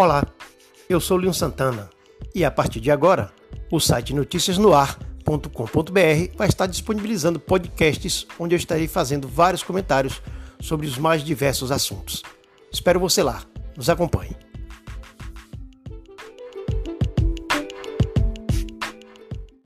Olá, eu sou Leon Santana e a partir de agora o site noticiasnoar.com.br vai estar disponibilizando podcasts onde eu estarei fazendo vários comentários sobre os mais diversos assuntos. Espero você lá. Nos acompanhe.